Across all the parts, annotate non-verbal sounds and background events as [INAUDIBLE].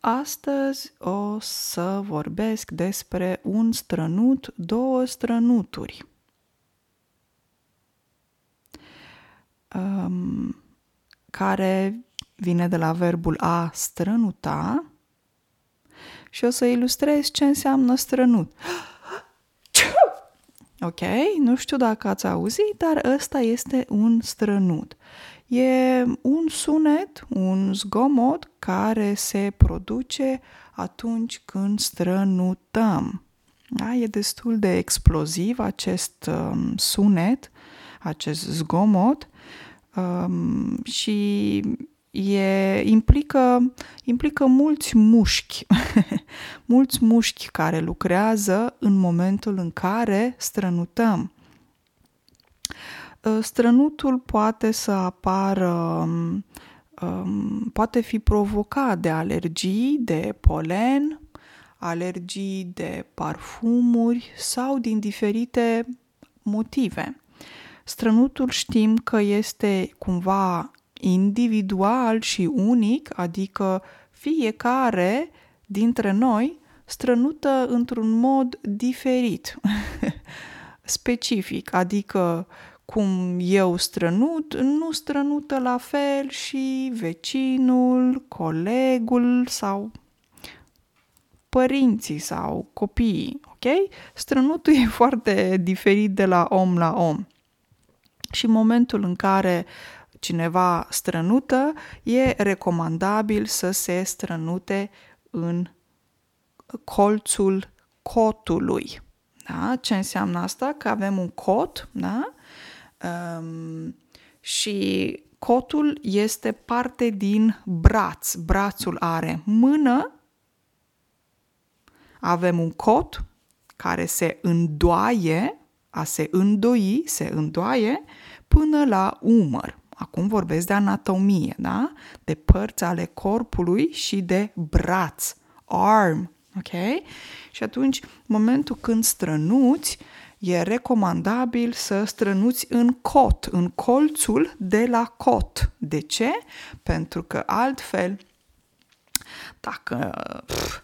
Astăzi o să vorbesc despre un strănut, două strănuturi. Um, care vine de la verbul a strănuta și o să ilustrez ce înseamnă strănut. [GASPS] Ok, nu știu dacă ați auzit, dar ăsta este un strănut. E un sunet, un zgomot care se produce atunci când strănutăm. Da? E destul de exploziv acest um, sunet, acest zgomot um, și e, implică, implică mulți mușchi, [LAUGHS] mulți mușchi care lucrează în momentul în care strănutăm. Uh, strănutul poate să apară, um, um, poate fi provocat de alergii, de polen, alergii de parfumuri sau din diferite motive. Strănutul știm că este cumva individual și unic, adică fiecare dintre noi strănută într-un mod diferit, [LAUGHS] specific, adică cum eu strănut, nu strănută la fel și vecinul, colegul sau părinții sau copiii, ok? Strănutul [LAUGHS] e foarte diferit de la om la om. Și în momentul în care cineva strănută, e recomandabil să se strănute în colțul cotului. Da? Ce înseamnă asta? Că avem un cot, da? Um, și cotul este parte din braț. Brațul are mână, avem un cot care se îndoaie, a se îndoi, se îndoaie până la umăr. Acum vorbesc de anatomie, da? De părți ale corpului și de braț, arm, ok? Și atunci, momentul când strănuți, e recomandabil să strănuți în cot, în colțul de la cot. De ce? Pentru că altfel, dacă pf,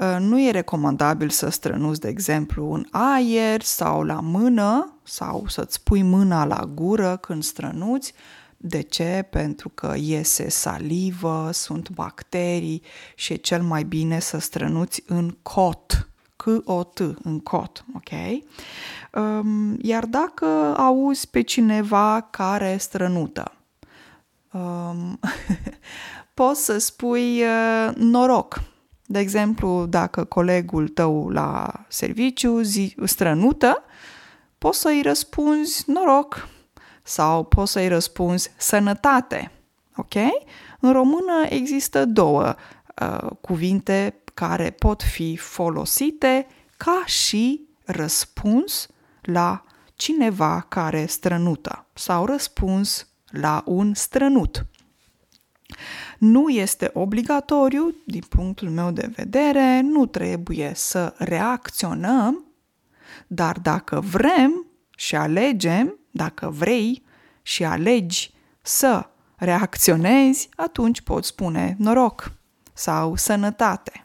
ă, nu e recomandabil să strănuți, de exemplu, în aer sau la mână sau să-ți pui mâna la gură când strănuți, de ce? Pentru că iese salivă, sunt bacterii și e cel mai bine să strănuți în cot, C-O-T, în cot, ok? Um, iar dacă auzi pe cineva care strănută, um, [LAUGHS] poți să spui uh, noroc. De exemplu, dacă colegul tău la serviciu zi, strănută, poți să-i răspunzi noroc, sau poți să-i răspunzi sănătate. Ok? În română există două uh, cuvinte care pot fi folosite ca și răspuns la cineva care strănută sau răspuns la un strănut. Nu este obligatoriu, din punctul meu de vedere, nu trebuie să reacționăm, dar dacă vrem și alegem, dacă vrei și alegi să reacționezi, atunci poți spune noroc sau sănătate.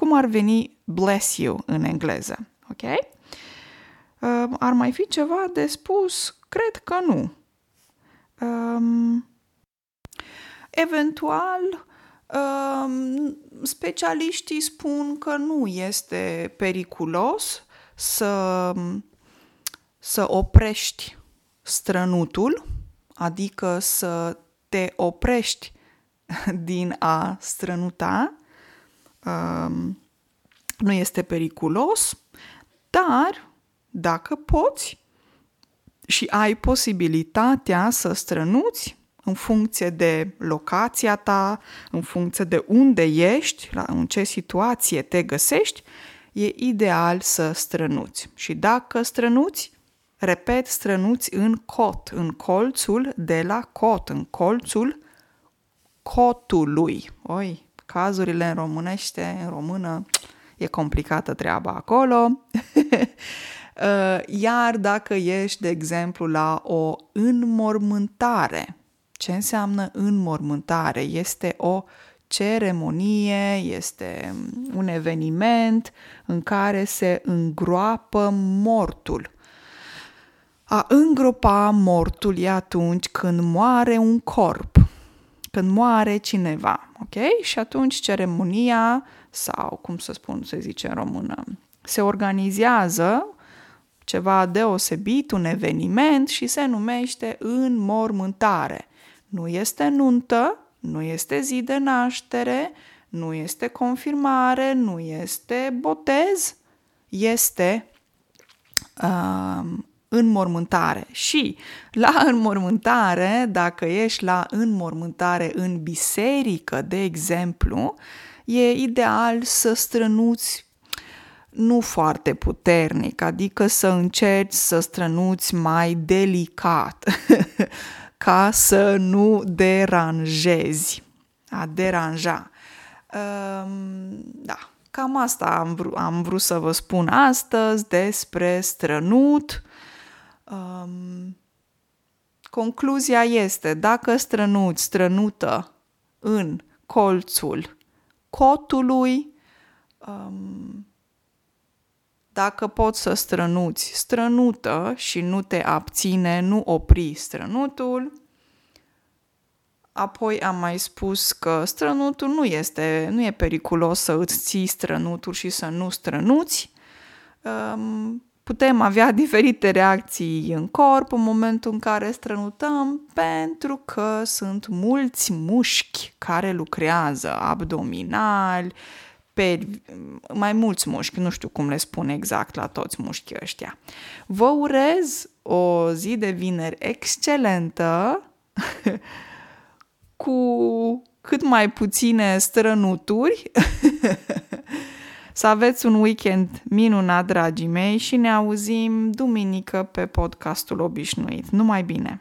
Cum ar veni bless you în engleză, ok? Uh, ar mai fi ceva de spus? Cred că nu. Um, eventual, um, specialiștii spun că nu este periculos să, să oprești strănutul, adică să te oprești din a strănuta, um, nu este periculos, dar dacă poți și ai posibilitatea să strănuți în funcție de locația ta, în funcție de unde ești, la, în ce situație te găsești, e ideal să strănuți. Și dacă strănuți, repet, strănuți în cot, în colțul de la cot, în colțul cotului. Oi, cazurile în românește, în română, e complicată treaba acolo. [LAUGHS] Uh, iar dacă ești, de exemplu, la o înmormântare, ce înseamnă înmormântare? Este o ceremonie, este un eveniment în care se îngroapă mortul. A îngropa mortul e atunci când moare un corp, când moare cineva, ok? Și atunci ceremonia, sau cum să spun, se zice în română, se organizează ceva deosebit, un eveniment și se numește înmormântare. Nu este nuntă, nu este zi de naștere, nu este confirmare, nu este botez, este uh, înmormântare. Și la [LAUGHS] înmormântare, dacă ești la înmormântare în biserică, de exemplu, e ideal să strănuți nu foarte puternic, adică să încerci să strănuți mai delicat, [LAUGHS] ca să nu deranjezi. A deranja. Um, da, cam asta am, vrut, am vrut să vă spun astăzi despre strănut. Um, concluzia este, dacă strănuți, strănută în colțul cotului, um, dacă poți să strănuți, strănută și nu te abține, nu opri strănutul. Apoi am mai spus că strănutul nu este, nu e periculos să îți ții strănutul și să nu strănuți. Um, putem avea diferite reacții în corp în momentul în care strănutăm pentru că sunt mulți mușchi care lucrează, abdominali, pe mai mulți mușchi, nu știu cum le spun exact la toți mușchii ăștia. Vă urez o zi de vineri excelentă, [LAUGHS] cu cât mai puține strănuturi, [LAUGHS] să aveți un weekend minunat, dragii mei, și ne auzim duminică pe podcastul obișnuit. Numai bine!